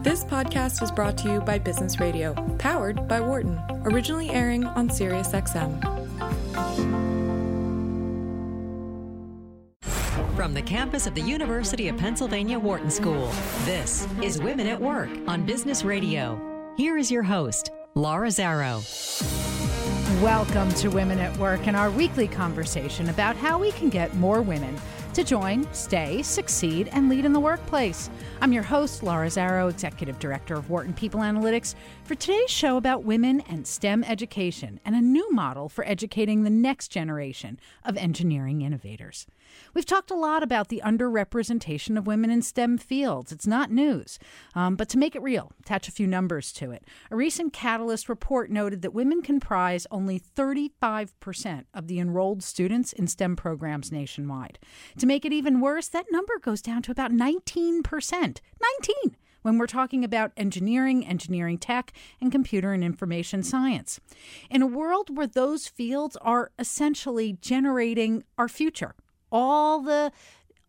This podcast is brought to you by Business Radio, powered by Wharton, originally airing on SiriusXM. From the campus of the University of Pennsylvania Wharton School, this is Women at Work on Business Radio. Here is your host, Laura Zarrow. Welcome to Women at Work and our weekly conversation about how we can get more women to join, stay, succeed, and lead in the workplace. I'm your host, Laura Zarrow, Executive Director of Wharton People Analytics, for today's show about women and STEM education and a new model for educating the next generation of engineering innovators. We've talked a lot about the underrepresentation of women in STEM fields. It's not news. Um, but to make it real, attach a few numbers to it. A recent Catalyst report noted that women comprise only 35% of the enrolled students in STEM programs nationwide. To make it even worse, that number goes down to about 19%. 19! when we're talking about engineering, engineering tech, and computer and information science. In a world where those fields are essentially generating our future, all the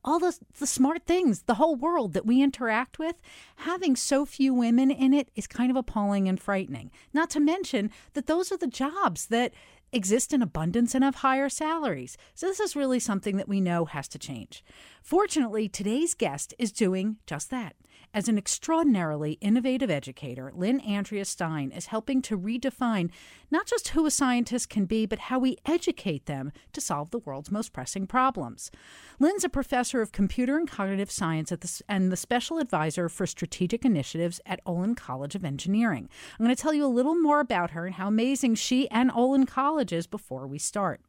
all the, the smart things, the whole world that we interact with, having so few women in it is kind of appalling and frightening. Not to mention that those are the jobs that exist in abundance and have higher salaries. So, this is really something that we know has to change. Fortunately, today's guest is doing just that. As an extraordinarily innovative educator, Lynn Andrea Stein is helping to redefine not just who a scientist can be, but how we educate them to solve the world's most pressing problems. Lynn's a professor of computer and cognitive science the, and the special advisor for strategic initiatives at Olin College of Engineering. I'm going to tell you a little more about her and how amazing she and Olin College is before we start.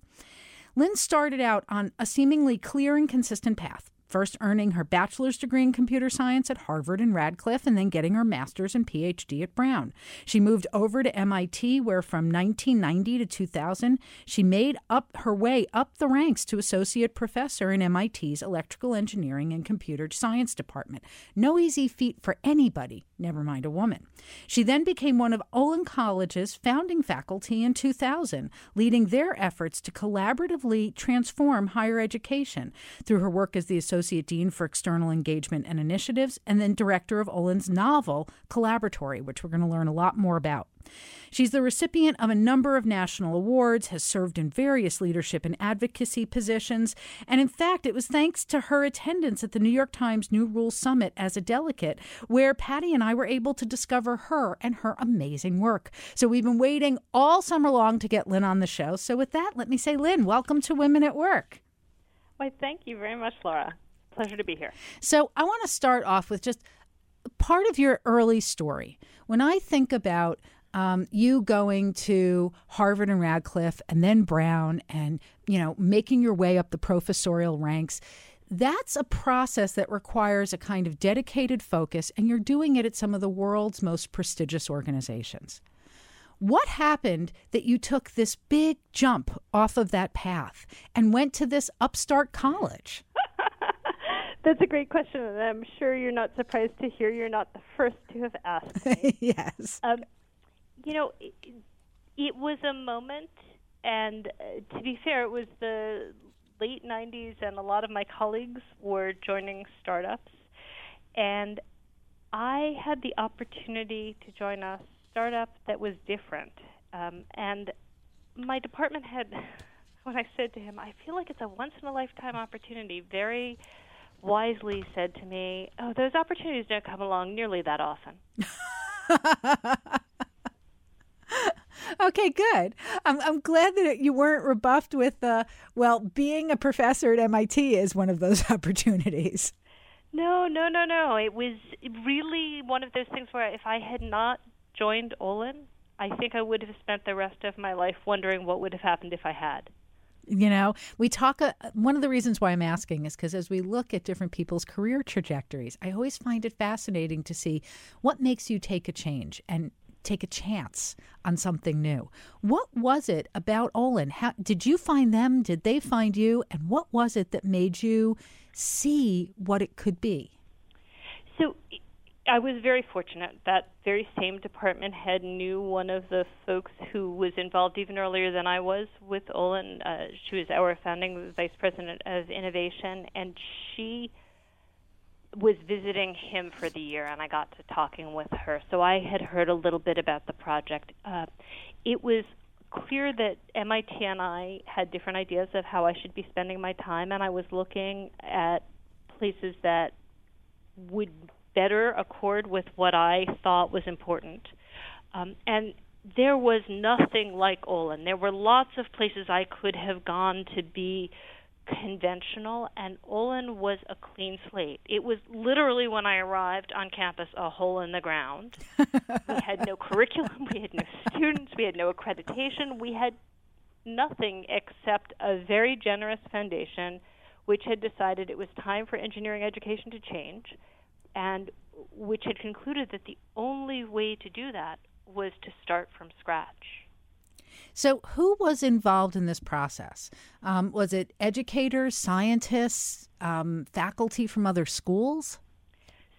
Lynn started out on a seemingly clear and consistent path first earning her bachelor's degree in computer science at Harvard and Radcliffe, and then getting her master's and PhD at Brown. She moved over to MIT, where from 1990 to 2000, she made up her way up the ranks to associate professor in MIT's electrical engineering and computer science department. No easy feat for anybody, never mind a woman. She then became one of Olin College's founding faculty in 2000, leading their efforts to collaboratively transform higher education through her work as the associate Dean for External Engagement and Initiatives, and then Director of Olin's novel, Collaboratory, which we're going to learn a lot more about. She's the recipient of a number of national awards, has served in various leadership and advocacy positions, and in fact, it was thanks to her attendance at the New York Times New Rules Summit as a delegate where Patty and I were able to discover her and her amazing work. So we've been waiting all summer long to get Lynn on the show. So with that, let me say, Lynn, welcome to Women at Work. Why, thank you very much, Laura. Pleasure to be here. So, I want to start off with just part of your early story. When I think about um, you going to Harvard and Radcliffe and then Brown and, you know, making your way up the professorial ranks, that's a process that requires a kind of dedicated focus, and you're doing it at some of the world's most prestigious organizations. What happened that you took this big jump off of that path and went to this upstart college? That's a great question, and I'm sure you're not surprised to hear you're not the first to have asked me. yes. Um, you know, it, it, was a moment, and uh, to be fair, it was the late 90s, and a lot of my colleagues were joining startups. And I had the opportunity to join a startup that was different. Um, and my department head, when I said to him, I feel like it's a once in a lifetime opportunity, very wisely said to me, "Oh, those opportunities don't come along nearly that often." okay, good. I'm, I'm glad that you weren't rebuffed with, uh, well, being a professor at MIT is one of those opportunities. No, no, no, no. It was really one of those things where if I had not joined Olin, I think I would have spent the rest of my life wondering what would have happened if I had. You know, we talk. Uh, one of the reasons why I'm asking is because as we look at different people's career trajectories, I always find it fascinating to see what makes you take a change and take a chance on something new. What was it about Olin? How did you find them? Did they find you? And what was it that made you see what it could be? So I was very fortunate. That very same department head knew one of the folks who was involved even earlier than I was with Olin. Uh, she was our founding vice president of innovation, and she was visiting him for the year, and I got to talking with her. So I had heard a little bit about the project. Uh, it was clear that MIT and I had different ideas of how I should be spending my time, and I was looking at places that would better accord with what I thought was important. Um, and there was nothing like Olin. There were lots of places I could have gone to be conventional, and Olin was a clean slate. It was literally when I arrived on campus a hole in the ground. we had no curriculum, we had no students, we had no accreditation, we had nothing except a very generous foundation which had decided it was time for engineering education to change and which had concluded that the only way to do that was to start from scratch. So, who was involved in this process? Um, was it educators, scientists, um, faculty from other schools?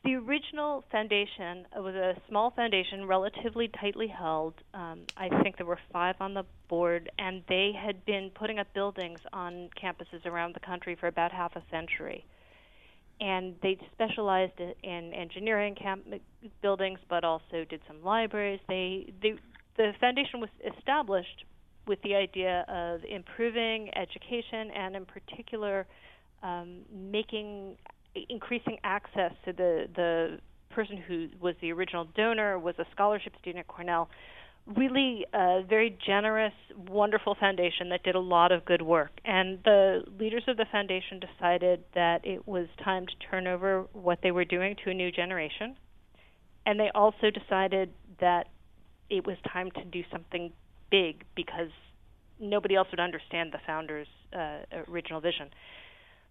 The original foundation was a small foundation, relatively tightly held. Um, I think there were five on the board, and they had been putting up buildings on campuses around the country for about half a century. And they specialized in engineering camp buildings, but also did some libraries. They, they the foundation was established with the idea of improving education and, in particular, um, making increasing access to the the person who was the original donor was a scholarship student at Cornell. Really, a very generous, wonderful foundation that did a lot of good work. And the leaders of the foundation decided that it was time to turn over what they were doing to a new generation. And they also decided that it was time to do something big because nobody else would understand the founders' uh, original vision.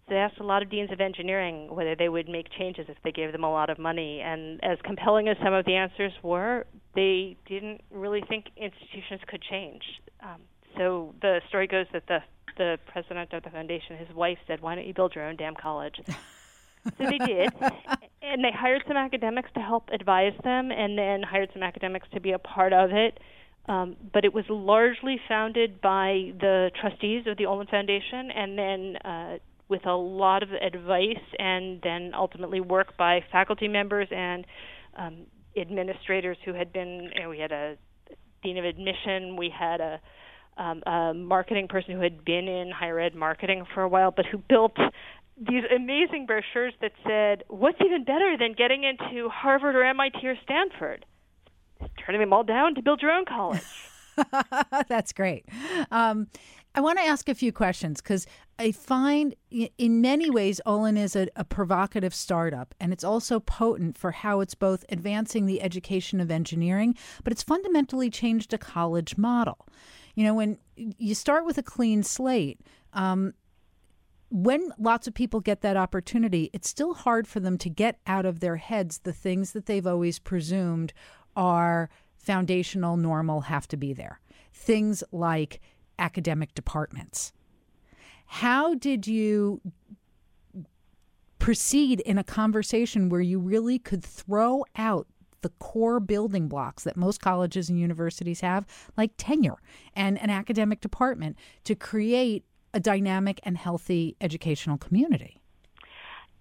So they asked a lot of deans of engineering whether they would make changes if they gave them a lot of money. And as compelling as some of the answers were, they didn't really think institutions could change. Um, so the story goes that the the president of the foundation, his wife said, "Why don't you build your own damn college?" so they did, and they hired some academics to help advise them, and then hired some academics to be a part of it. Um, but it was largely founded by the trustees of the Olin Foundation, and then uh, with a lot of advice, and then ultimately work by faculty members and um, administrators who had been. You know, we had a dean of admission, we had a um, a marketing person who had been in higher ed marketing for a while, but who built these amazing brochures that said, "What's even better than getting into Harvard or MIT or Stanford?" Turning them all down to build your own college. That's great. Um, I want to ask a few questions because I find in many ways Olin is a, a, provocative startup, and it's also potent for how it's both advancing the education of engineering, but it's fundamentally changed a college model. You know, when you start with a clean slate, um, when lots of people get that opportunity, it's still hard for them to get out of their heads the things that they've always presumed are foundational, normal, have to be there. Things like academic departments. How did you proceed in a conversation where you really could throw out the core building blocks that most colleges and universities have, like tenure and an academic department, to create a dynamic and healthy educational community?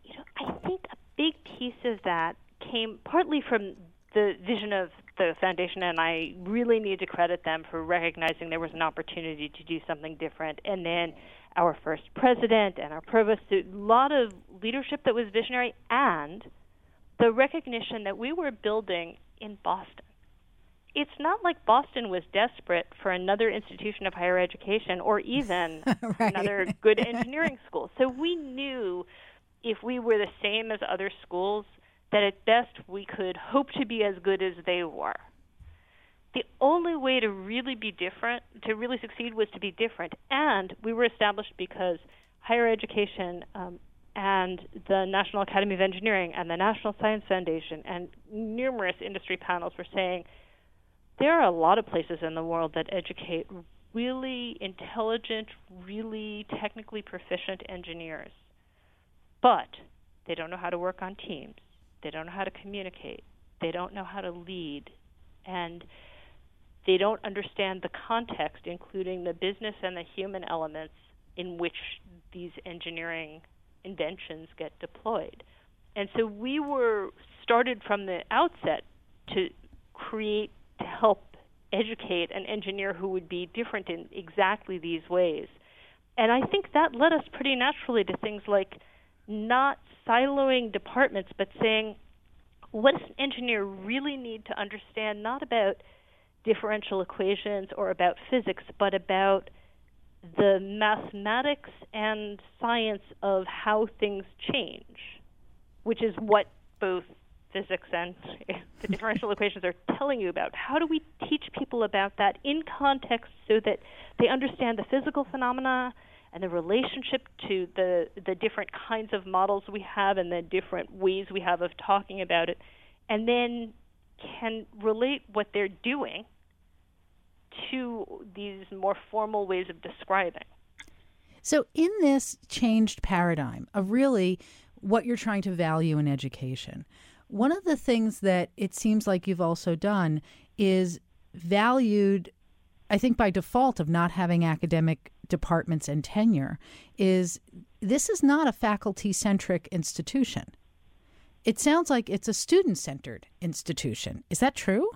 You know, I think a big piece of that came partly from the vision of the foundation, and I really need to credit them for recognizing there was an opportunity to do something different. And then our first president and our provost, a lot of leadership that was visionary, and the recognition that we were building in Boston it's not like Boston was desperate for another institution of higher education or even right. another good engineering school. So we knew if we were the same as other schools, that at best we could hope to be as good as they were. The only way to really be different, to really succeed, was to be different. And we were established because higher education um, and the National Academy of Engineering and the National Science Foundation and numerous industry panels were saying – there are a lot of places in the world that educate really intelligent, really technically proficient engineers, but they don't know how to work on teams. They don't know how to communicate. They don't know how to lead. And they don't understand the context, including the business and the human elements in which these engineering inventions get deployed. And so we were started from the outset to create, to help educate an engineer who would be different in exactly these ways. And I think that led us pretty naturally to things like not siloing departments, but saying, what does an engineer really need to understand, not about differential equations or about physics, but about the mathematics and science of how things change, which is what both physics and the differential equations are telling you about. How do we teach people about that in context so that they understand the physical phenomena and the relationship to the the different kinds of models we have and the different ways we have of talking about it, and then can relate what they're doing to these more formal ways of describing. So, in this changed paradigm of really what you're trying to value in education, one of the things that it seems like you've also done is valued, I think by default of not having academic departments and tenure, is this is not a faculty centric institution. It sounds like it's a student centered institution. Is that true?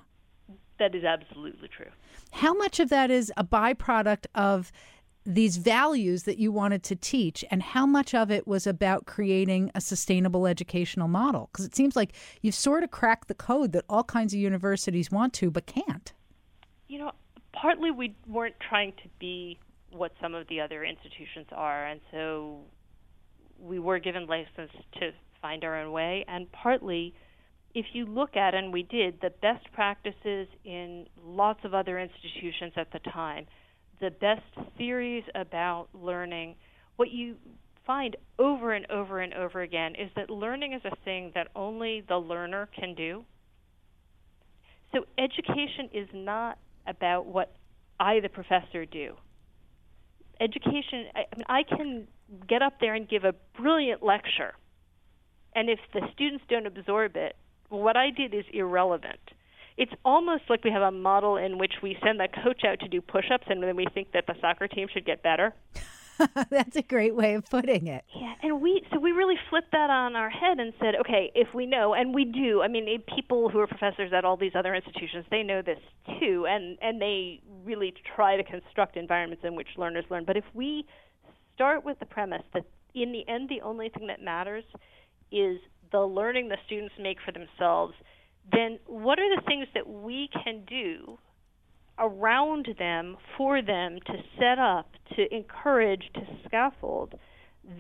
That is absolutely true. How much of that is a byproduct of these values that you wanted to teach and how much of it was about creating a sustainable educational model. Because it seems like you've sort of cracked the code that all kinds of universities want to but can't. You know partly we weren't trying to be what some of the other institutions are and so we were given license to find our own way. And partly if you look at and we did the best practices in lots of other institutions at the time the best theories about learning, what you find over and over and over again is that learning is a thing that only the learner can do. So education is not about what I, the professor, do. Education, I, I mean, I can get up there and give a brilliant lecture, and if the students don't absorb it, what I did is irrelevant it's almost like we have a model in which we send the coach out to do push-ups and then we think that the soccer team should get better. That's a great way of putting it. Yeah, and we so we really flipped that on our head and said, okay, if we know, and we do. I mean, eh, people who are professors at all these other institutions, they know this too, and and they really try to construct environments in which learners learn. But if we start with the premise that in the end, the only thing that matters is the learning the students make for themselves then what are the things that we can do around them for them to set up, to encourage, to scaffold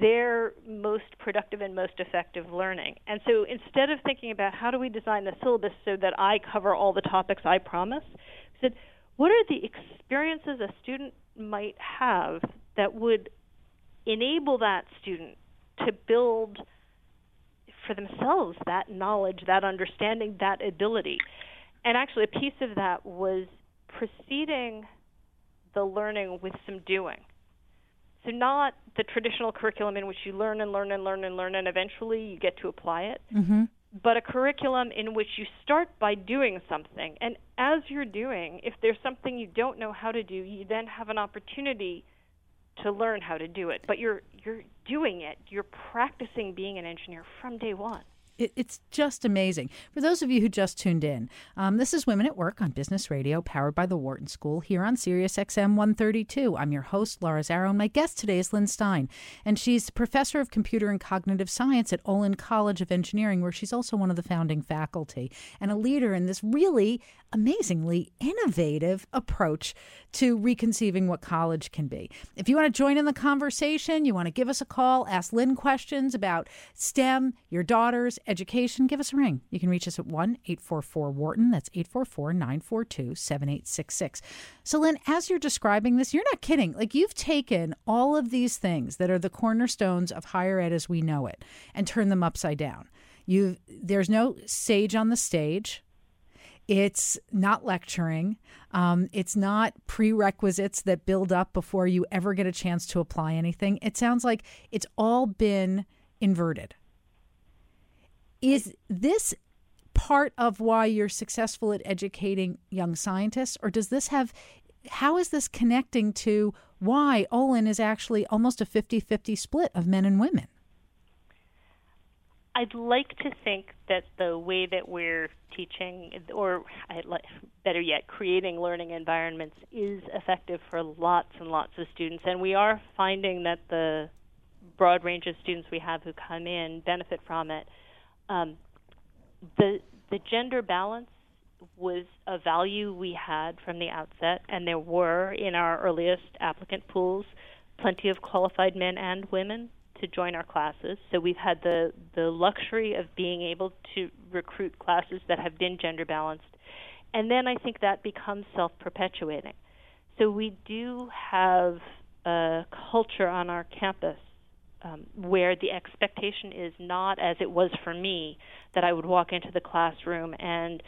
their most productive and most effective learning. And so instead of thinking about how do we design the syllabus so that I cover all the topics I promise, we said, what are the experiences a student might have that would enable that student to build for themselves that knowledge, that understanding, that ability. And actually, a piece of that was preceding the learning with some doing. So, not the traditional curriculum in which you learn and learn and learn and learn, and eventually you get to apply it, mm-hmm. but a curriculum in which you start by doing something. And as you're doing, if there's something you don't know how to do, you then have an opportunity to learn how to do it. But you're you're doing it. You're practicing being an engineer from day one it, it's just amazing. For those of you who just tuned in, um, this is Women at Work on Business Radio, powered by the Wharton School here on Sirius XM 132. I'm your host, Laura Zarrow, and my guest today is Lynn Stein. And she's professor of computer and cognitive science at Olin College of Engineering, where she's also one of the founding faculty and a leader in this really amazingly innovative approach to reconceiving what college can be. If you want to join in the conversation, you want to give us a call, ask Lynn questions about STEM, your daughters, education, give us a ring. You can reach us at 1 844 Wharton. That's 844 942 7866. So, Lynn, as you're describing this, you're not kidding. Like, you've taken all of these things that are the cornerstones of higher ed as we know it and turned them upside down. You, there's no sage on the stage. It's not lecturing. Um, it's not prerequisites that build up before you ever get a chance to apply anything. It sounds like it's all been inverted. Is this part of why you're successful at educating young scientists, or does this have how is this connecting to why Olin is actually almost a 50 50 split of men and women? I'd like to think that the way that we're teaching, or better yet, creating learning environments, is effective for lots and lots of students. And we are finding that the broad range of students we have who come in benefit from it. Um, the the gender balance was a value we had from the outset, and there were in our earliest applicant pools plenty of qualified men and women to join our classes. So we've had the, the luxury of being able to recruit classes that have been gender balanced. And then I think that becomes self perpetuating. So we do have a culture on our campus um, where the expectation is not as it was for me that I would walk into the classroom and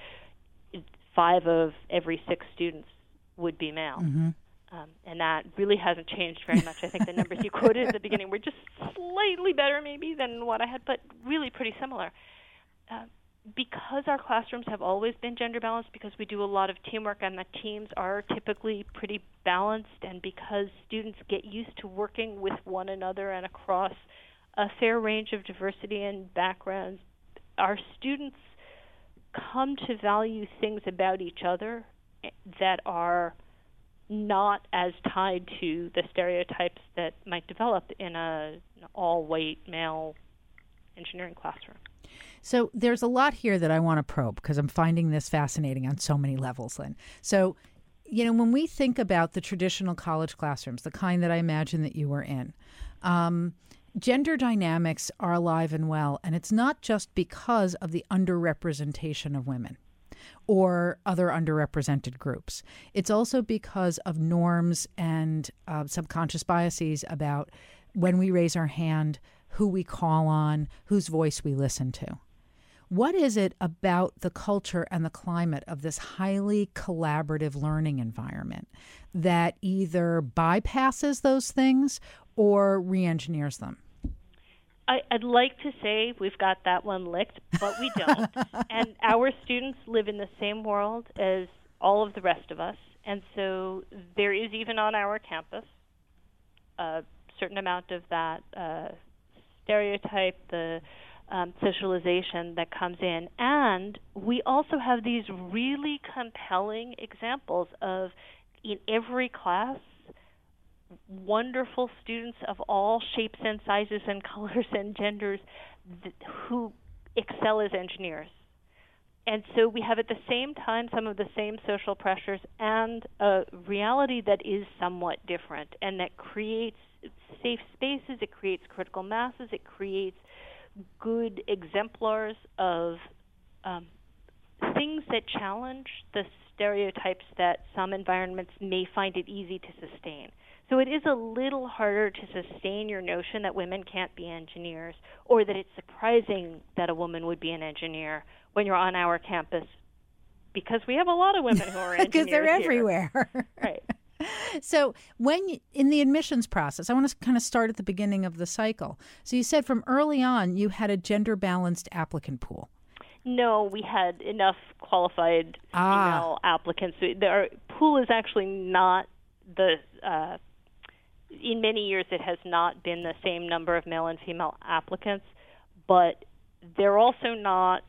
five of every six students would be male. Mm-hmm. Um, and that really hasn't changed very much. I think the numbers you quoted at the beginning were just slightly better, maybe, than what I had, but really pretty similar. Uh, because our classrooms have always been gender balanced, because we do a lot of teamwork and the teams are typically pretty balanced, and because students get used to working with one another and across a fair range of diversity and backgrounds, our students come to value things about each other that are not as tied to the stereotypes that might develop in a an all white male engineering classroom. So there's a lot here that I want to probe because I'm finding this fascinating on so many levels, Lynn. So, you know, when we think about the traditional college classrooms, the kind that I imagine that you were in, um, gender dynamics are alive and well, and it's not just because of the underrepresentation of women or other underrepresented groups. It's also because of norms and uh, subconscious biases about when we raise our hand, who we call on, whose voice we listen to. What is it about the culture and the climate of this highly collaborative learning environment that either bypasses those things or re engineers them? I, would like to say we've got that one licked, but we don't. and our students live in the same world as all of the rest of us. And so there is, even on our campus, a certain amount of that uh, stereotype, the um, socialization that comes in. And we also have these really compelling examples of in every class wonderful students of all shapes and sizes and colors and genders th- who excel as engineers. And so we have at the same time some of the same social pressures and a reality that is somewhat different and that creates safe spaces, it creates critical masses, it creates good exemplars of um, things that challenge the stereotypes that some environments may find it easy to sustain. So it is a little harder to sustain your notion that women can't be engineers or that it's surprising that a woman would be an engineer when you're on our campus because we have a lot of women who are engineers. Because they're everywhere. right. So, when you, in the admissions process, I want to kind of start at the beginning of the cycle. So, you said from early on you had a gender balanced applicant pool. No, we had enough qualified ah. female applicants. Our pool is actually not the uh, in many years it has not been the same number of male and female applicants, but they're also not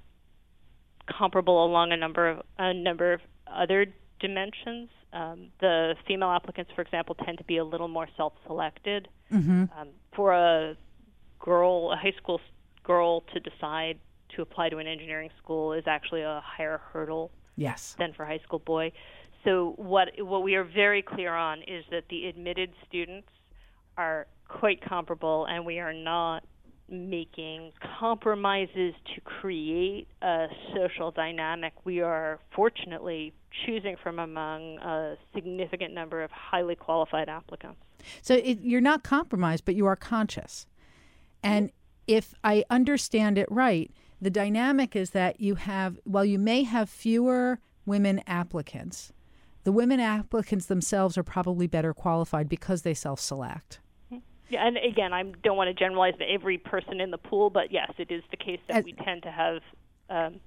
comparable along a number of a number of other dimensions. Um, the female applicants, for example, tend to be a little more self-selected. Mm-hmm. Um, for a girl, a high school girl, to decide to apply to an engineering school is actually a higher hurdle yes. than for a high school boy. So what what we are very clear on is that the admitted students are quite comparable, and we are not making compromises to create a social dynamic. We are fortunately choosing from among a significant number of highly qualified applicants. So it, you're not compromised, but you are conscious. And if I understand it right, the dynamic is that you have, while you may have fewer women applicants, the women applicants themselves are probably better qualified because they self select. Yeah, and again, I don't want to generalize to every person in the pool, but yes, it is the case that As, we tend to have um,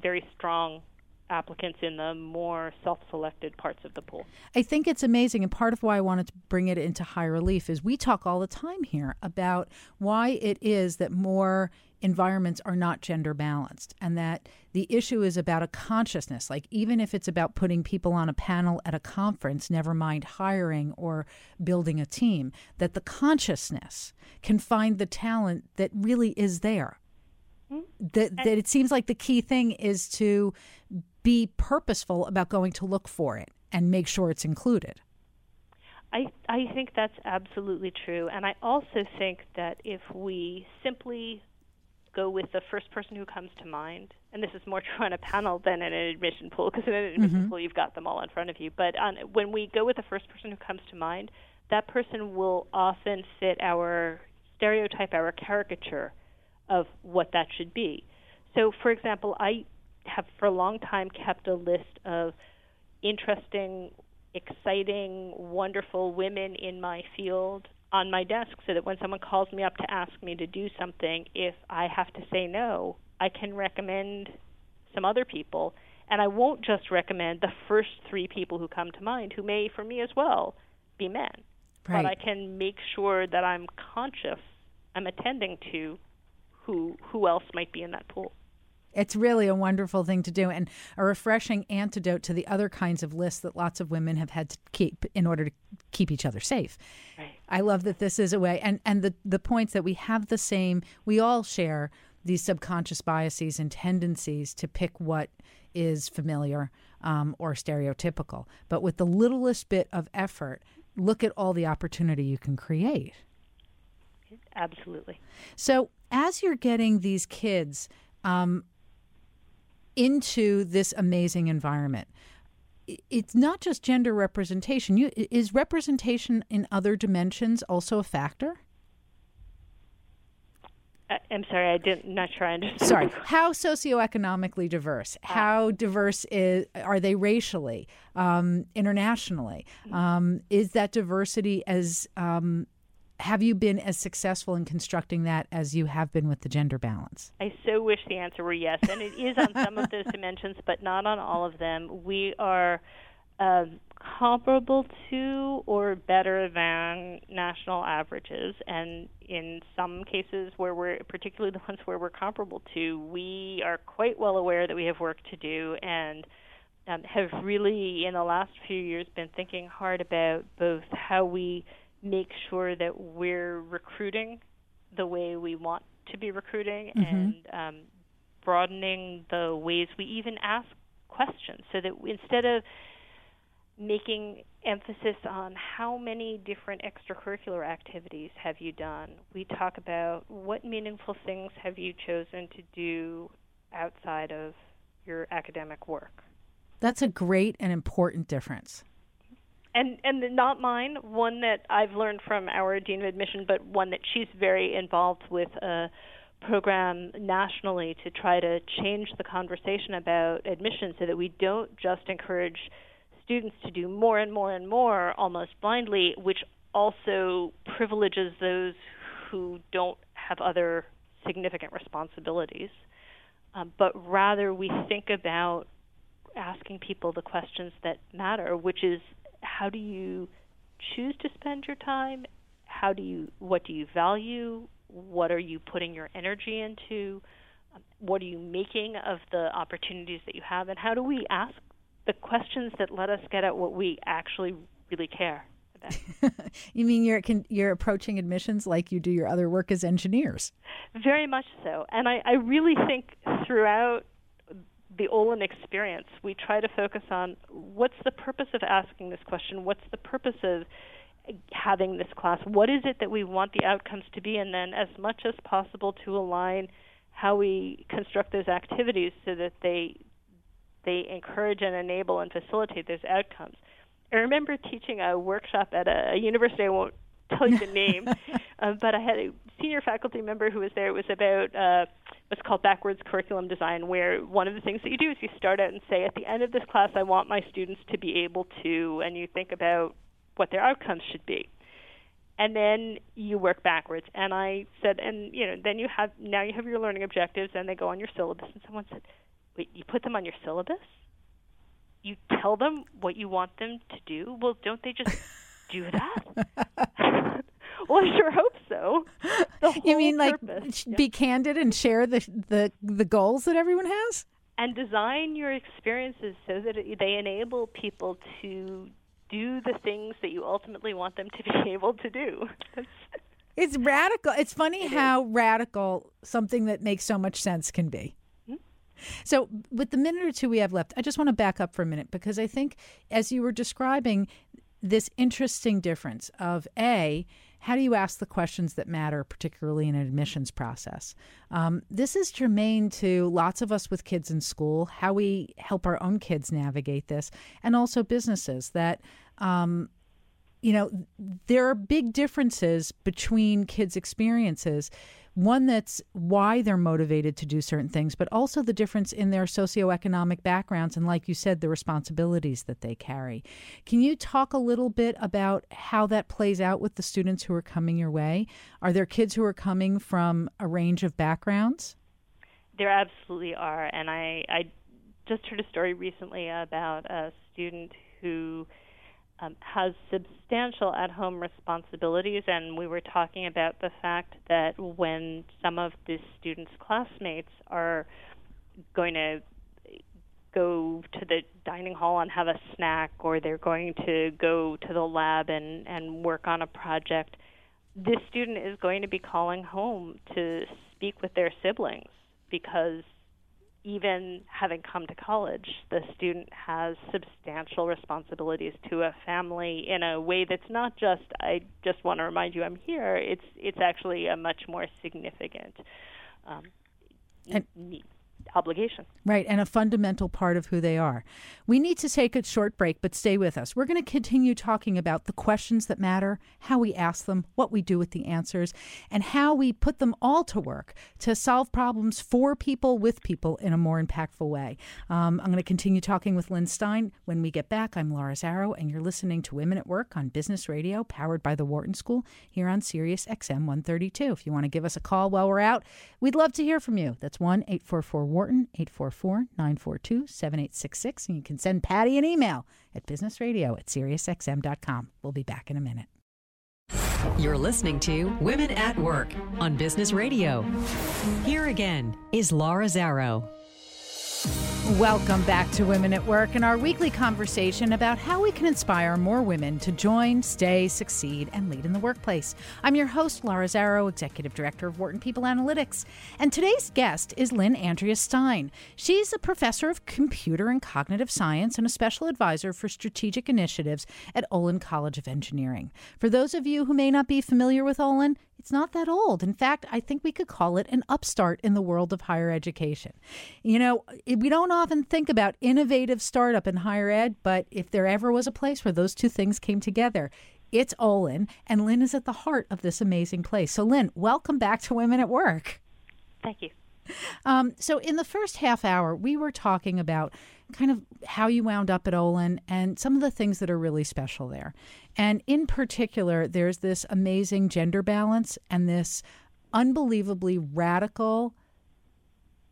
very strong applicants in the more self-selected parts of the pool. I think it's amazing, and part of why I wanted to bring it into high relief is we talk all the time here about why it is that more environments are not gender balanced and that the issue is about a consciousness like even if it's about putting people on a panel at a conference never mind hiring or building a team that the consciousness can find the talent that really is there mm-hmm. that, that it seems like the key thing is to be purposeful about going to look for it and make sure it's included I, I think that's absolutely true. And I also think that if we simply go with the first person who comes to mind, and this is more true on a panel than in an admission pool, because in an admission mm-hmm. pool you've got them all in front of you. But on, when we go with the first person who comes to mind, that person will often fit our stereotype, our caricature of what that should be. So, for example, I have for a long time kept a list of interesting exciting, wonderful women in my field on my desk so that when someone calls me up to ask me to do something, if I have to say no, I can recommend some other people. And I won't just recommend the first three people who come to mind, who may, for me as well, be men. Right. But I can make sure that I'm conscious, I'm attending to who who else might be in that pool. It's really a wonderful thing to do and a refreshing antidote to the other kinds of lists that lots of women have had to keep in order to keep each other safe. Right. I love that this is a way and, and the, the points that we have the same, we all share these subconscious biases and tendencies to pick what is familiar um, or stereotypical. But with the littlest bit of effort, look at all the opportunity you can create. Absolutely. So, as you're getting these kids um, into this amazing environment it's not just gender representation. You, is representation in other dimensions also a factor? I'm sorry, I didn't. Not sure I understand. Sorry. How socioeconomically diverse? Ah. How diverse is are they racially, um, internationally? Mm-hmm. Um, is that diversity as um, have you been as successful in constructing that as you have been with the gender balance? I so wish the answer were yes, and it is on some of those dimensions, but not on all of them. We are uh, comparable to or better than national averages, and in some cases where we're, particularly the ones where we're comparable to, we are quite well aware that we have work to do and. Um, have really, in the last few years, been thinking hard about both how we make sure that we're recruiting the way we want to be recruiting mm-hmm. and um, broadening the ways we even ask questions so that instead of making emphasis on how many different extracurricular activities have you done, we talk about what meaningful things have you chosen to do outside of your academic work. That's a great and important difference and and not mine. One that I've learned from our dean of admission, but one that she's very involved with a program nationally to try to change the conversation about admission, so that we don't just encourage students to do more and more and more almost blindly, which also privileges those who don't have other significant responsibilities. Um, but rather, we think about asking people the questions that matter, which is how do you choose to spend your time? How do you what do you value? What are you putting your energy into? What are you making of the opportunities that you have? And how do we ask the questions that let us get at what we actually really care about? you mean you're you're approaching admissions like you do your other work as engineers? Very much so. And I, I really think throughout the Olin experience, we try to focus on what's the purpose of asking this question? What's the purpose of having this class? What is it that we want the outcomes to be? And then, as much as possible, to align how we construct those activities so that they they encourage and enable and facilitate those outcomes. I remember teaching a workshop at a, a university. I won't tell you the name, uh, but I had a senior faculty member who was there. It was about uh, what's called backwards curriculum design, where one of the things that you do is you start out and say, at the end of this class, I want my students to be able to, and you think about what their outcomes should be. And then you work backwards. And I said, and you know, then you have now you have your learning objectives, and they go on your syllabus. And someone said, wait, you put them on your syllabus? You tell them what you want them to do? Well, don't they just do that? well, I sure hope so. you mean like be yeah. candid and share the the the goals that everyone has? and design your experiences so that it, they enable people to do the things that you ultimately want them to be able to do. It's radical. It's funny how radical something that makes so much sense can be. Hmm? So, with the minute or two we have left, I just want to back up for a minute because I think as you were describing this interesting difference of A, how do you ask the questions that matter, particularly in an admissions process? Um, this is germane to lots of us with kids in school, how we help our own kids navigate this, and also businesses that. Um, you know, there are big differences between kids' experiences. One that's why they're motivated to do certain things, but also the difference in their socioeconomic backgrounds and, like you said, the responsibilities that they carry. Can you talk a little bit about how that plays out with the students who are coming your way? Are there kids who are coming from a range of backgrounds? There absolutely are, and I, I just heard a story recently about a student who um, has substantial at home responsibilities, and we were talking about the fact that when some of the students' classmates are going to go to the dining hall and have a snack, or they're going to go to the lab and, and work on a project, this student is going to be calling home to speak with their siblings because even having come to college, the student has substantial responsibilities to a family in a way that's not just I just want to remind you I'm here. It's it's actually a much more significant um, And- need, obligation. Right, and a fundamental part of who they are. We need to take a short break, but stay with us. We're going to continue talking about the questions that matter, how we ask them, what we do with the answers, and how we put them all to work to solve problems for people with people in a more impactful way. Um, I'm going to continue talking with Lynn Stein. When we get back, I'm Laura Zarrow, and you're listening to Women at Work on Business Radio, powered by the Wharton School here on Sirius XM 132. If you want to give us a call while we're out, we'd love to hear from you. That's 1 844 Wharton, 844 942 7866. And you can send Patty an email at businessradio at SiriusXM.com. We'll be back in a minute. You're listening to Women at Work on Business Radio. Here again is Laura Zarrow. Welcome back to Women at Work and our weekly conversation about how we can inspire more women to join, stay, succeed, and lead in the workplace. I'm your host, Laura Zarrow, Executive Director of Wharton People Analytics. And today's guest is Lynn Andrea Stein. She's a professor of computer and cognitive science and a special advisor for strategic initiatives at Olin College of Engineering. For those of you who may not be familiar with Olin, it's not that old. In fact, I think we could call it an upstart in the world of higher education. You know, we don't often think about innovative startup in higher ed, but if there ever was a place where those two things came together, it's Olin, and Lynn is at the heart of this amazing place. So, Lynn, welcome back to Women at Work. Thank you. Um, so, in the first half hour, we were talking about kind of how you wound up at Olin and some of the things that are really special there. And in particular, there's this amazing gender balance and this unbelievably radical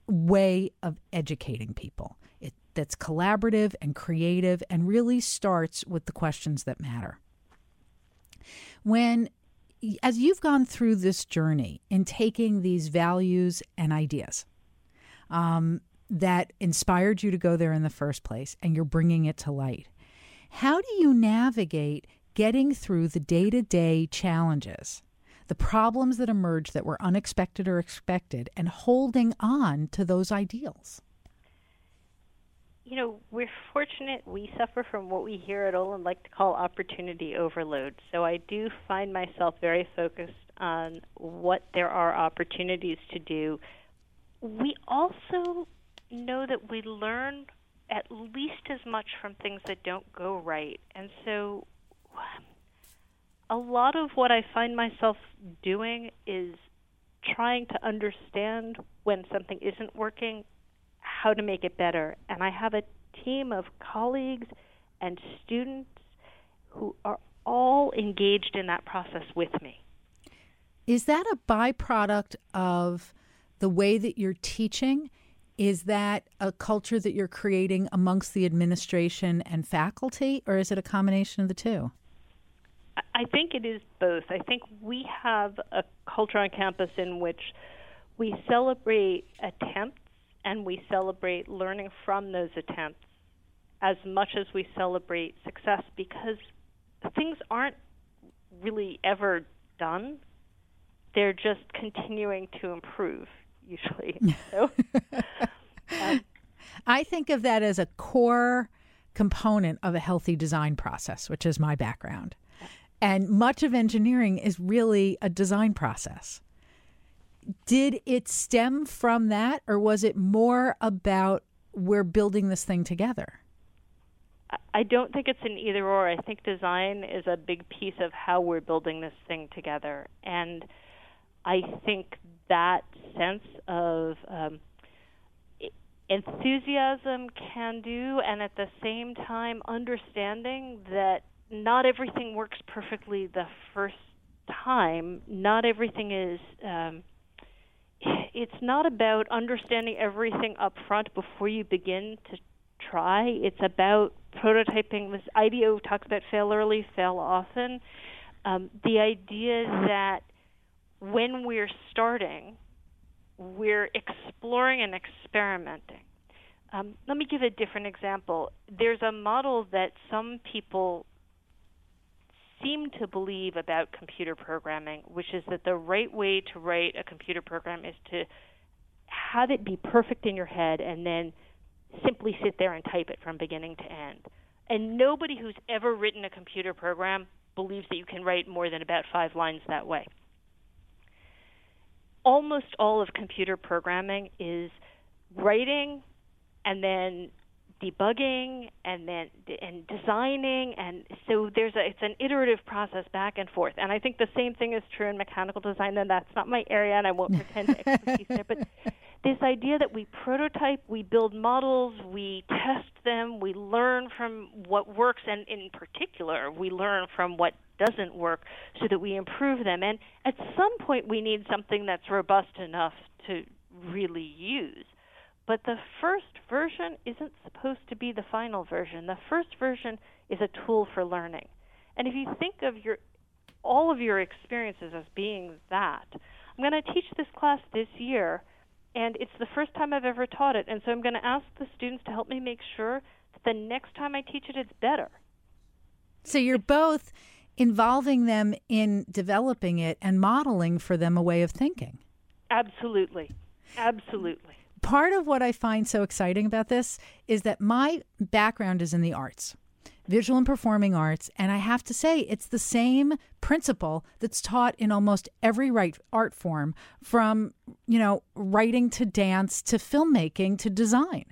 way of educating people. It, that's collaborative and creative and really starts with the questions that matter. When as you've gone through this journey in taking these values and ideas um, that inspired you to go there in the first place and you're bringing it to light, how do you navigate getting through the day to day challenges, the problems that emerge that were unexpected or expected, and holding on to those ideals? you know, we're fortunate we suffer from what we here at Olin like to call opportunity overload. So I do find myself very focused on what there are opportunities to do. We also know that we learn at least as much from things that don't go right. And so a lot of what I find myself doing is trying to understand when something isn't working, how to make it better. And I have a team of colleagues and students who are all engaged in that process with me. Is that a byproduct of the way that you're teaching? Is that a culture that you're creating amongst the administration and faculty, or is it a combination of the two? I think it is both. I think we have a culture on campus in which we celebrate attempts and we celebrate learning from those attempts as much as we celebrate success because things aren't really ever done. They're just continuing to improve, usually. so, um, I think of that as a core component of a healthy design process, which is my background. And much of engineering is really a design process. Did it stem from that, or was it more about we're building this thing together? I don't think it's an either or. I think design is a big piece of how we're building this thing together. And I think that sense of um, enthusiasm can do, and at the same time, understanding that not everything works perfectly the first time. Not everything is. Um, it's not about understanding everything up front before you begin to try. It's about prototyping. This IDEO talks about fail early, fail often. Um, the idea that when we're starting, we're exploring and experimenting. Um, let me give a different example. There's a model that some people seem to believe about computer programming, which is that the right way to write a computer program is to have it be perfect in your head and then simply sit there and type it from beginning to end. And nobody who's ever written a computer program believes that you can write more than about five lines that way. Almost all of computer programming is writing and then debugging and then and designing and so there's a it's an iterative process back and forth and i think the same thing is true in mechanical design and that's not my area and i won't pretend to expertise there but this idea that we prototype, we build models, we test them, we learn from what works, and in particular, we learn from what doesn't work so that we improve them. And at some point, we need something that's robust enough to really use. But the first version isn't supposed to be the final version. The first version is a tool for learning. And if you think of your all of your experiences as being that, I'm going to teach this class this year and it's the first time I've ever taught it. And so I'm going to ask the students to help me make sure that the next time I teach it, it's better. So you're both involving them in developing it and modeling for them a way of thinking. Absolutely. Absolutely. Part of what I find so exciting about this is that my background is in the arts visual and performing arts. And I have to say, it's the same principle that's taught in almost every right art form, from you know writing to dance to filmmaking to design.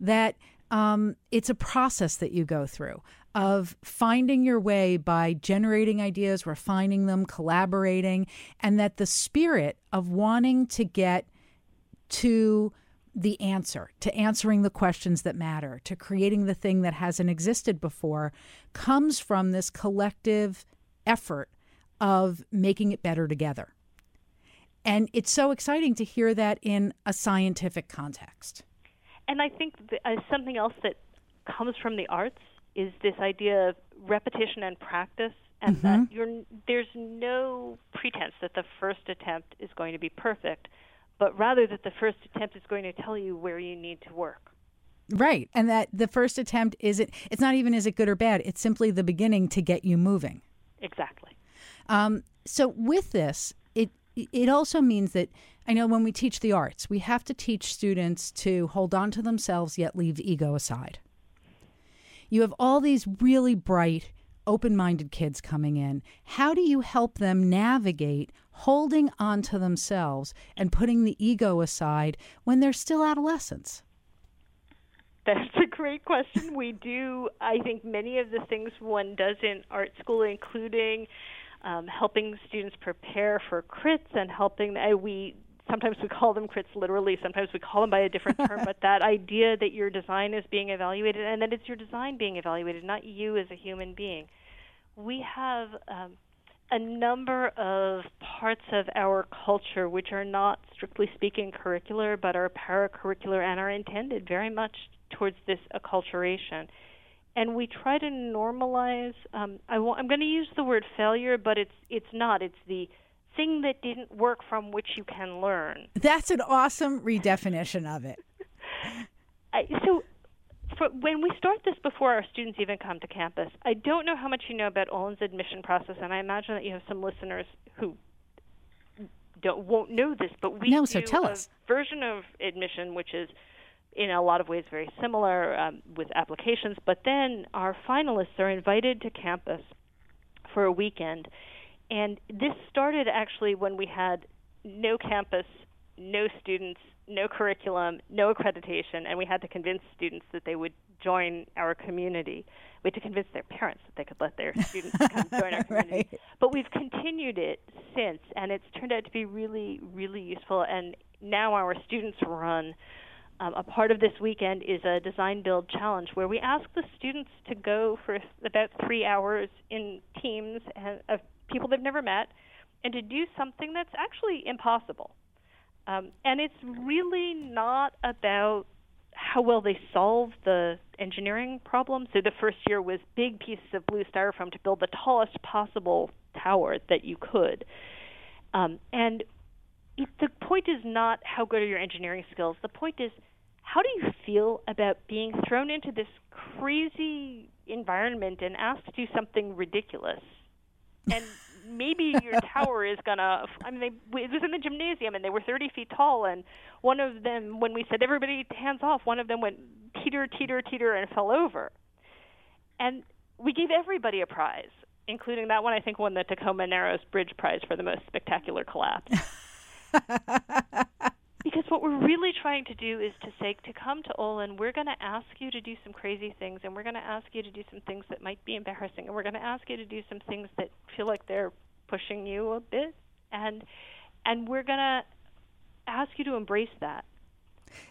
That um, it's a process that you go through of finding your way by generating ideas, refining them, collaborating, and that the spirit of wanting to get to the answer, to answering the questions that matter, to creating the thing that hasn't existed before, comes from this collective effort of making it better together. And it's so exciting to hear that in a scientific context. And I think uh, something else that comes from the arts is this idea of repetition and practice, and mm-hmm. that there's no pretense that the first attempt is going to be perfect but rather that the first attempt is going to tell you where you need to work. Right. And that the first attempt isn't, it's not even is it good or bad, it's simply the beginning to get you moving. Exactly. Um, so with this, it, it also means that I know when we teach the arts, we have to teach students to hold on to themselves yet leave ego aside. You have all these really bright, open minded kids coming in. How do you help them navigate holding on to themselves and putting the ego aside when they're still adolescents? That's a great question. We do, I think, many of the things one does in art school, including um, helping students prepare for crits and helping. Uh, we sometimes we call them crits literally, sometimes we call them by a different term, but that idea that your design is being evaluated and that it's your design being evaluated, not you as a human being. We have um, a number of parts of our culture which are not strictly speaking curricular but are paracurricular and are intended very much towards this acculturation. and we try to normalize. Um, I w- I'm going to use the word failure, but it's it's not. It's the thing that didn't work from which you can learn. That's an awesome redefinition of it. I, so, for, when we start this before our students even come to campus, I don't know how much you know about Olin's admission process, and I imagine that you have some listeners who don't won't know this, but we no, so tell a us. version of admission which is in a lot of ways very similar um, with applications. But then our finalists are invited to campus for a weekend, and this started actually when we had no campus, no students, no curriculum, no accreditation, and we had to convince students that they would join our community. We had to convince their parents that they could let their students come join our community. Right. But we've continued it since, and it's turned out to be really, really useful. And now our students run. Um, a part of this weekend is a design build challenge where we ask the students to go for about three hours in teams and, of people they've never met and to do something that's actually impossible. Um, and it's really not about how well they solve the engineering problem. So the first year was big pieces of blue styrofoam to build the tallest possible tower that you could. Um, and it, the point is not how good are your engineering skills. The point is how do you feel about being thrown into this crazy environment and asked to do something ridiculous? And maybe your tower is gonna. I mean, they, it was in the gymnasium and they were 30 feet tall. And one of them, when we said everybody hands off, one of them went teeter, teeter, teeter, and fell over. And we gave everybody a prize, including that one. I think won the Tacoma Narrows Bridge Prize for the most spectacular collapse. because what we're really trying to do is to say to come to Olin, we're going to ask you to do some crazy things, and we're going to ask you to do some things that might be embarrassing, and we're going to ask you to do some things that feel like they're pushing you a bit, and and we're going to ask you to embrace that.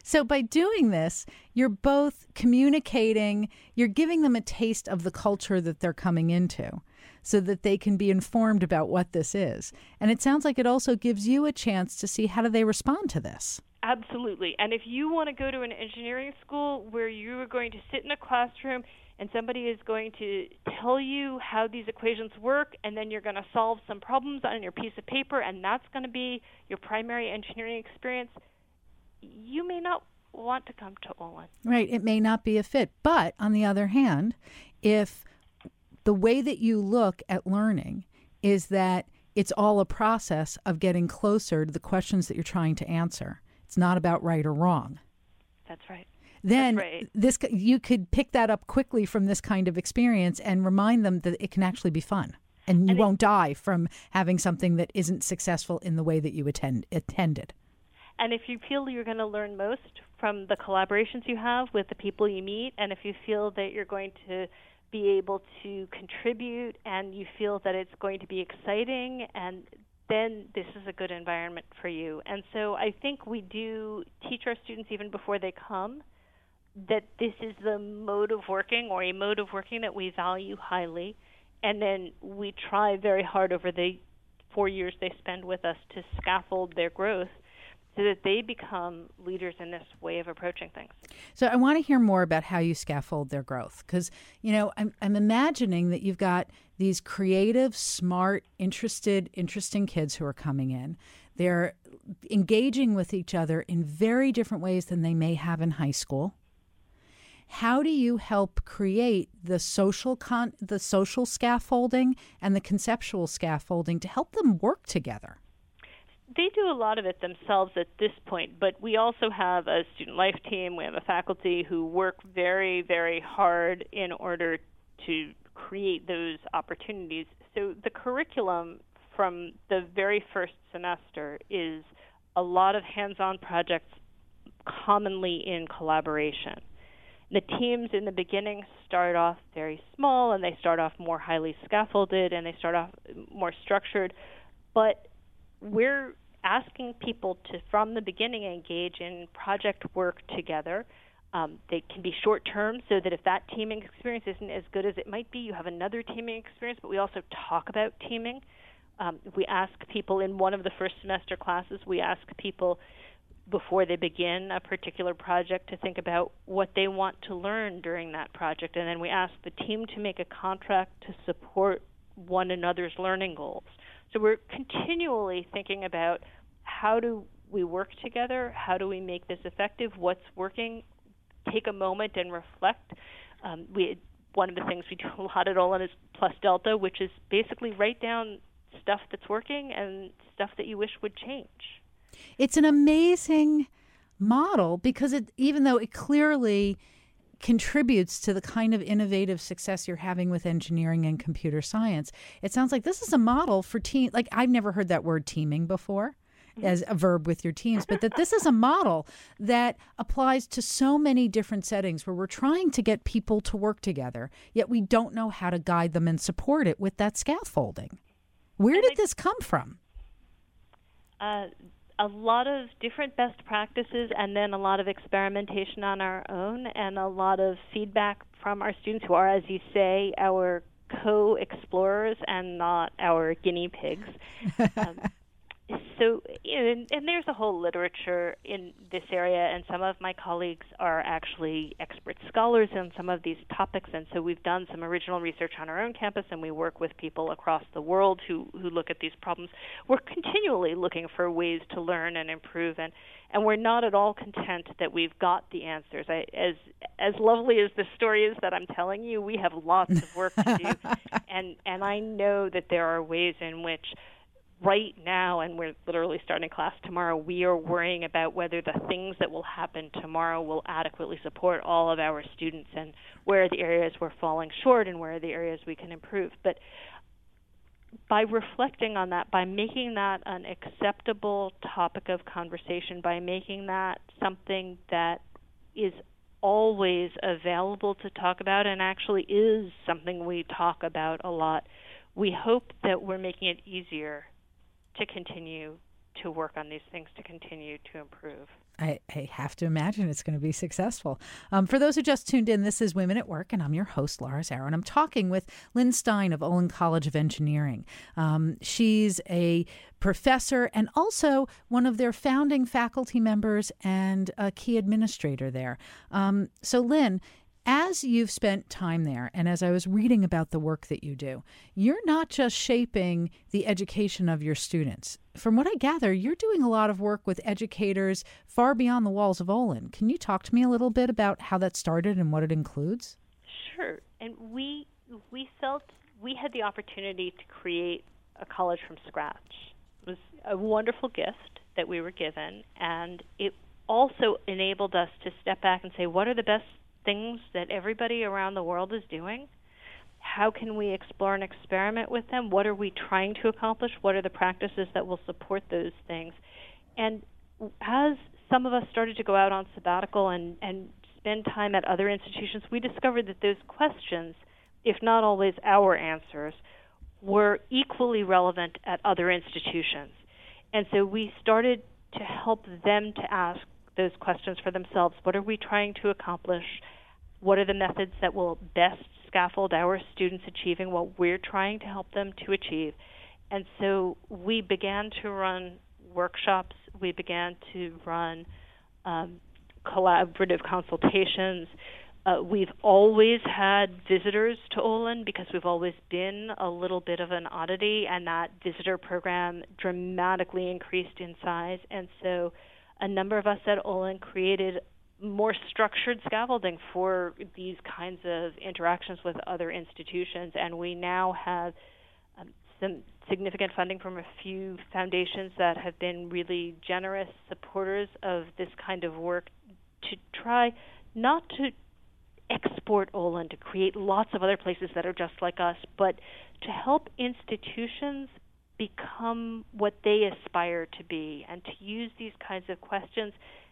So by doing this, you're both communicating, you're giving them a taste of the culture that they're coming into so that they can be informed about what this is. And it sounds like it also gives you a chance to see how do they respond to this. Absolutely. And if you want to go to an engineering school where you are going to sit in a classroom and somebody is going to tell you how these equations work, and then you're going to solve some problems on your piece of paper, and that's going to be your primary engineering experience, you may not want to come to Olin. Right. It may not be a fit. But on the other hand, if the way that you look at learning is that it's all a process of getting closer to the questions that you're trying to answer. It's not about right or wrong. That's right. Then That's right. this you could pick that up quickly from this kind of experience and remind them that it can actually be fun. And you And won't die from having something that isn't successful in the way that you attend, attended. And if you feel you're going to learn most from the collaborations you have with the people you meet, and if you feel that you're going to be able to contribute and you feel that it's going to be exciting and then this is a good environment for you. And so I think we do teach our students even before they come that this is the mode of working or a mode of working that we value highly. And then we try very hard over the four years they spend with us to scaffold their growth so that they become leaders in this way of approaching things. So I want to hear more about how you scaffold their growth because you know I'm I'm imagining that you've got these creative, smart, interested, interesting kids who are coming in. They're engaging with each other in very different ways than they may have in high school. How do you help create the social con- the social scaffolding and the conceptual scaffolding to help them work together? They do a lot of it themselves at this point, but we also have a student life team. We have a faculty who work very, very hard in order to create those opportunities. So the curriculum from the very first semester is a lot of hands on projects, commonly in collaboration. The teams in the beginning start off very small and they start off more highly scaffolded and they start off more structured, but we're asking people to, from the beginning, engage in project work together. Um, they can be short term, so that if that teaming experience isn't as good as it might be, you have another teaming experience. But we also talk about teaming. Um, we ask people in one of the first semester classes, we ask people before they begin a particular project to think about what they want to learn during that project. And then we ask the team to make a contract to support one another's learning goals. So we're continually thinking about how do we work together? How do we make this effective? What's working? Take a moment and reflect. Um, we one of the things we do a lot at Olin is plus delta, which is basically write down stuff that's working and stuff that you wish would change. It's an amazing model because it, even though it clearly contributes to the kind of innovative success you're having with engineering and computer science, it sounds like this is a model for team. Like I've never heard that word teaming before as a verb with your teams, but that this is a model that applies to so many different settings where we're trying to get people to work together, yet we don't know how to guide them and support it with that scaffolding. Where did this come from? Uh, a lot of different best practices and then a lot of experimentation on our own and a lot of feedback from our students who are, as you say, our co explorers and not our guinea pigs. Um, so and, and there's a whole literature in this area and some of my colleagues are actually expert scholars in some of these topics and so we've done some original research on our own campus and we work with people across the world who who look at these problems. We're continually looking for ways to learn and improve and and we're not at all content that we've got the answers. I, as as lovely as the story is that I'm telling you we have lots of work to do and and I know that there are ways in which right now, and we're literally starting class tomorrow, we are worrying about whether the things that will happen tomorrow will adequately support all of our students and where are the areas we're falling short and where are the areas we can improve. But by reflecting on that, by making that an acceptable topic of conversation, by making that something that is always available to talk about and actually is something we talk about a lot, we hope that we're making it easier to continue to work on these things to continue to improve. I, I have to imagine it's going to be successful. Um, for those who just tuned in, this is Women at Work, and I'm your host, Laura Zarrow, and I'm talking with Lynn Stein of Olin College of Engineering. Um, she's a professor and also one of their founding faculty members and a key administrator there. Um, so, Lynn, as you've spent time there and as I was reading about the work that you do, you're not just shaping the education of your students. From what I gather, you're doing a lot of work with educators far beyond the walls of Olin. Can you talk to me a little bit about how that started and what it includes? Sure. And we we felt we had the opportunity to create a college from scratch. It was a wonderful gift that we were given and it also enabled us to step back and say what are the best things that everybody around the world is doing? How can we explore and experiment with them? What are we trying to accomplish? What are the practices that will support those things? And as some of us started to go out on sabbatical and, and spend time at other institutions, we discovered that those questions, if not always our answers, were equally relevant at other institutions. And so we started to help them to ask those questions for themselves. What are we trying to accomplish? What are the methods that will best scaffold our students achieving what we're trying to help them to achieve? And so we began to run workshops, we began to run um, collaborative consultations. Uh, we've always had visitors to Olin because we've always been a little bit of an oddity, and that visitor program dramatically increased in size. And so a number of us at Olin created more structured scaffolding for these kinds of interactions with other institutions, and we now have um, some significant funding from a few foundations that have been really generous supporters of this kind of work to try not to export Olin to create lots of other places that are just like us, but to help institutions become what they aspire to be and to use these kinds of questions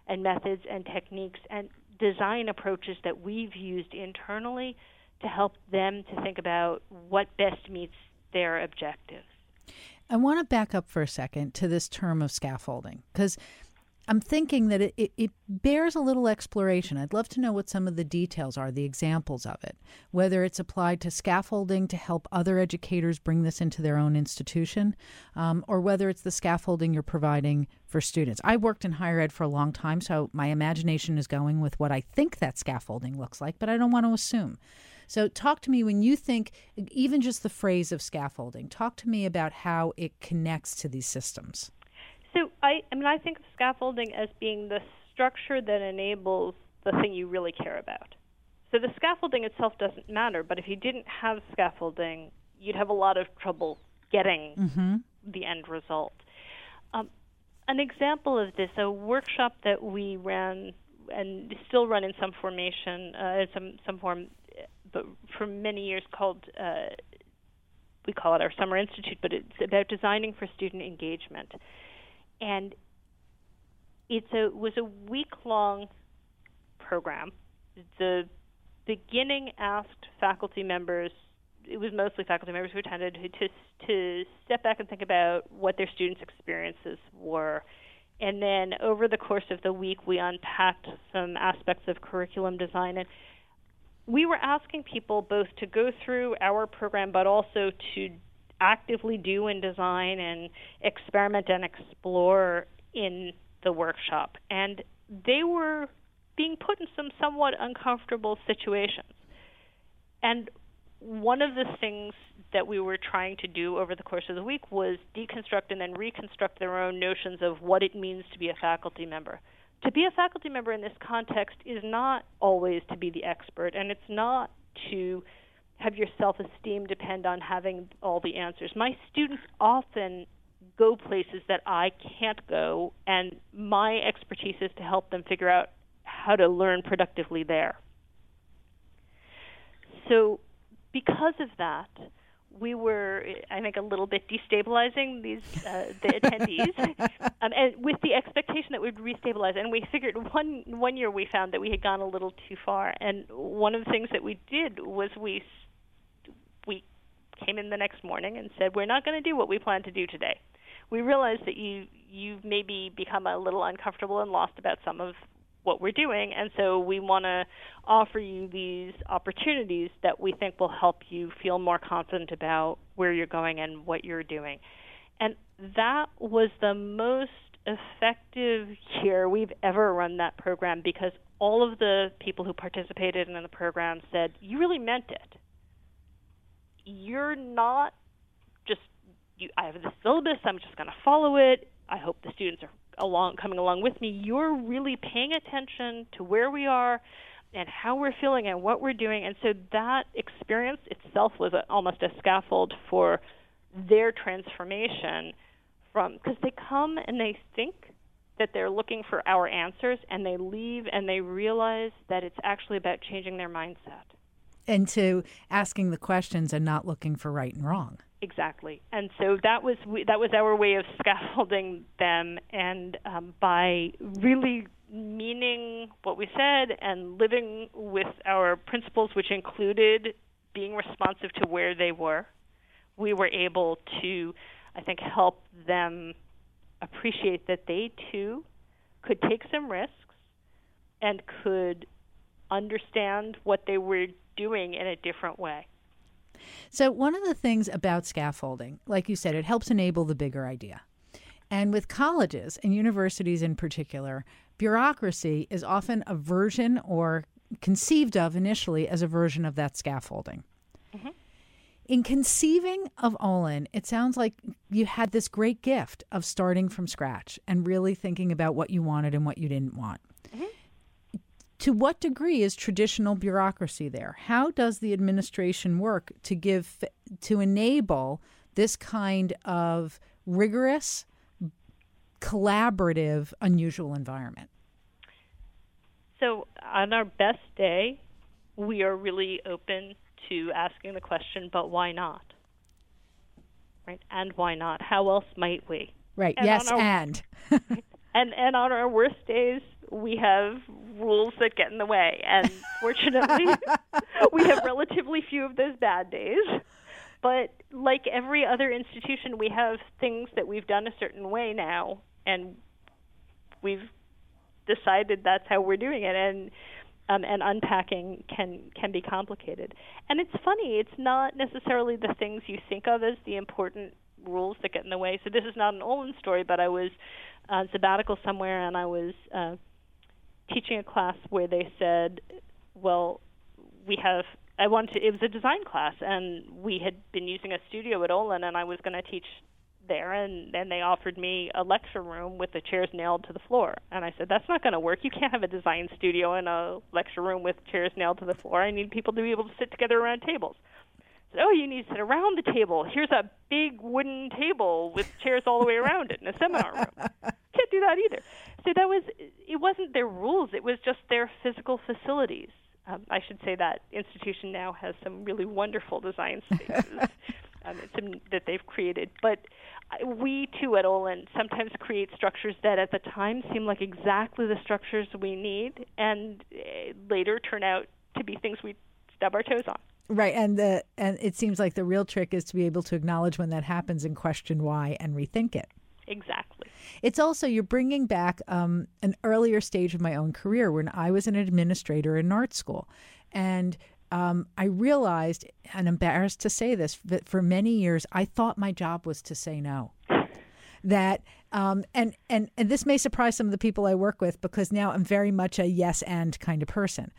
and methods and techniques and design approaches that we've used internally to help them to think about what best meets their objectives. I want to back up for a second to this term of scaffolding because I'm thinking that it, it, it, bears a little exploration. I'd love to know what some of the details are, the examples of it, whether it's applied to scaffolding to help other educators bring this into their own institution, um, or whether it's the scaffolding you're providing for students. I worked in higher ed for a long time, so my imagination is going with what I think that scaffolding looks like, but I don't want to assume. So, talk to me when you think, even just the phrase of scaffolding, talk to me about how it connects to these systems. So I, I mean, I think of scaffolding as being the structure that enables the thing you really care about. So the scaffolding itself doesn't matter, but if you didn't have scaffolding, you'd have a lot of trouble getting mm-hmm. the end result. Um, an example of this, a workshop that we ran and still run in some formation, uh, some some form, but for many years called. Uh, we call it our summer institute, but it's about designing for student engagement and it's a was a week long program. The beginning asked faculty members it was mostly faculty members who attended who to to step back and think about what their students' experiences were. And then over the course of the week, we unpacked some aspects of curriculum design. And we were asking people both to go through our program, but also to actively do and design and experiment and explore in the workshop. And they were being put in some somewhat uncomfortable situations. And one of the things that we were trying to do over the course of the week was deconstruct and then reconstruct their own notions of what it means to be a faculty member. To be a faculty member in this context is not always to be the expert, and it's not to have your self esteem depend on having all the answers. My students often go places that I can't go, and my expertise is to help them figure out how to learn productively there. So, because of that, we were, I think, a little bit destabilizing these uh, the attendees, um, and with the expectation that we'd restabilize. And we figured one one year we found that we had gone a little too far. And one of the things that we did was we we came in the next morning and said, "We're not going to do what we plan to do today." We realize that you you've maybe become a little uncomfortable and lost about some of what we're doing, and so we want to offer you these opportunities that we think will help you feel more confident about where you're going and what you're doing. And that was the most effective year we've ever run that program because all of the people who participated in the program said, You really meant it you're not just you I have the syllabus, I'm just going to follow it. I hope the students are along coming along with me. You're really paying attention to where we are and how we're feeling and what we're doing. And so that experience itself was a, almost a scaffold for their transformation from because they come and they think that they're looking for our answers and they leave and they realize that it's actually about changing their mindset into asking the questions and not looking for right and wrong. Exactly, and so that was that was our way of scaffolding them, and um, by really meaning what we said and living with our principles, which included being responsive to where they were, we were able to, I think, help them appreciate that they too could take some risks and could understand what they were doing in a different way. So, one of the things about scaffolding, like you said, it helps enable the bigger idea. And with colleges and universities in particular, bureaucracy is often a version or conceived of initially as a version of that scaffolding. Mm-hmm. In conceiving of Olin, it sounds like you had this great gift of starting from scratch and really thinking about what you wanted and what you didn't want to what degree is traditional bureaucracy there? How does the administration work to give to enable this kind of rigorous, collaborative, unusual environment? So, on our best day, we are really open to asking the question, but why not? Right? And why not? How else might we? Right. And yes, our, and. and and on our worst days, we have rules that get in the way. And fortunately, we have relatively few of those bad days. But like every other institution, we have things that we've done a certain way now, and we've decided that's how we're doing it, and um, and unpacking can can be complicated. And it's funny; it's not necessarily the things you think of as the important rules that get in the way. So this is not an Olin story, but I was on sabbatical somewhere, and I was uh, teaching a class where they said, "Well, we have." I wanted to, it was a design class, and we had been using a studio at Olin, and I was going to teach there and then they offered me a lecture room with the chairs nailed to the floor. And i said that's not going to work. You can't have a design studio in a lecture room with chairs nailed to the floor. I need people to be able to sit together around tables said, oh you need to sit around the table. Here's a big wooden table with chairs all the way around it in a seminar room. Can't do that either. So that was it wasn't their rules. It was just their physical facilities. Um, I should say that institution now has some really wonderful design spaces um, some, that they've created. But we too at Olin sometimes create structures that at the time seem like exactly the structures we need, and uh, later turn out to be things we stub our toes on. Right, and the and it seems like the real trick is to be able to acknowledge when that happens and question why and rethink it. Exactly. It's also you're bringing back um, an earlier stage of my own career when I was an administrator in art school, and um, I realized, and embarrassed to say this, that for many years I thought my job was to say no. That um, and and and this may surprise some of the people I work with because now I'm very much a yes and kind of person.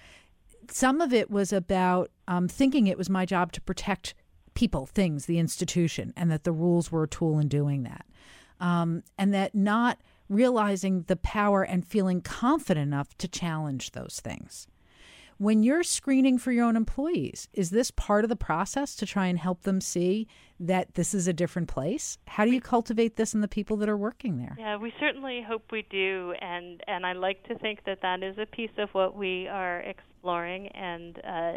Some of it was about um, thinking it was my job to protect people, things, the institution, and that the rules were a tool in doing that, um, and that not realizing the power and feeling confident enough to challenge those things. When you're screening for your own employees, is this part of the process to try and help them see that this is a different place? How do you cultivate this in the people that are working there? Yeah, we certainly hope we do, and and I like to think that that is a piece of what we are exploring. And uh,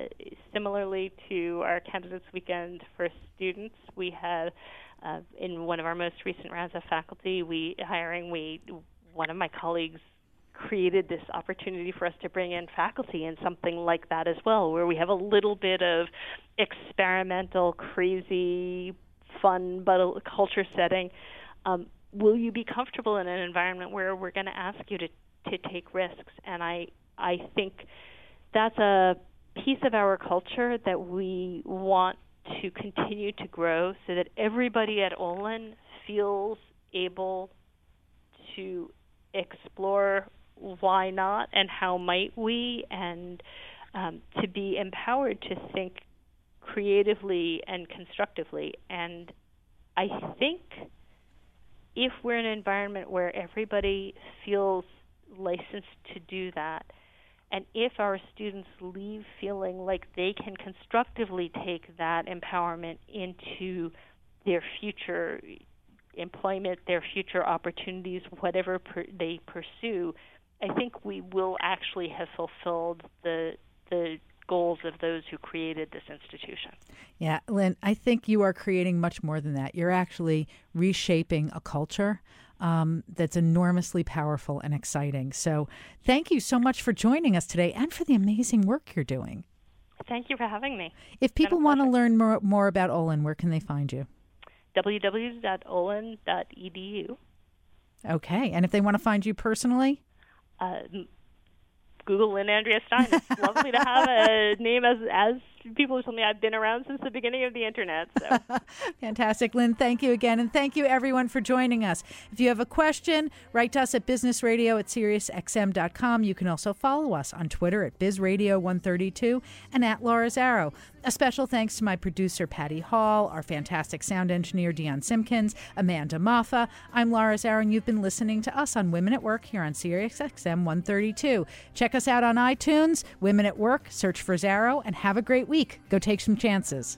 similarly to our candidates weekend for students, we had uh, in one of our most recent rounds of faculty we hiring we one of my colleagues created this opportunity for us to bring in faculty in something like that as well, where we have a little bit of experimental, crazy, fun, but a culture setting. Um, will you be comfortable in an environment where we're going to ask you to, to take risks? And I, I think that's a piece of our culture that we want to continue to grow so that everybody at Olin feels able to explore why not and how might we, and um, to be empowered to think creatively and constructively. And I think if we're in an environment where everybody feels licensed to do that, and if our students leave feeling like they can constructively take that empowerment into their future employment, their future opportunities, whatever per- they pursue, I think we will actually have fulfilled the the goals of those who created this institution. Yeah, Lynn, I think you are creating much more than that. You're actually reshaping a culture um, that's enormously powerful and exciting. So, thank you so much for joining us today and for the amazing work you're doing. Thank you for having me. If people want to learn more, more about Olin, where can they find you? www.olin.edu. Okay. And if they want to find you personally? uh, Google Lynn Andrea Stein. It's lovely to have a name as as people who told me I've been around since the beginning of the internet. So fantastic, Lynn. Thank you again, and thank you everyone for joining us. If you have a question, write to us at businessradio at SiriusXM.com. You can also follow us on Twitter at BizRadio132 and at Laura Zarrow. A special thanks to my producer, Patty Hall, our fantastic sound engineer, Dion Simpkins, Amanda Maffa. I'm Laura Zarrow, and you've been listening to us on Women at Work here on SiriusXM 132. Check us out on iTunes, Women at Work, search for Zarrow, and have a great week. Go take some chances.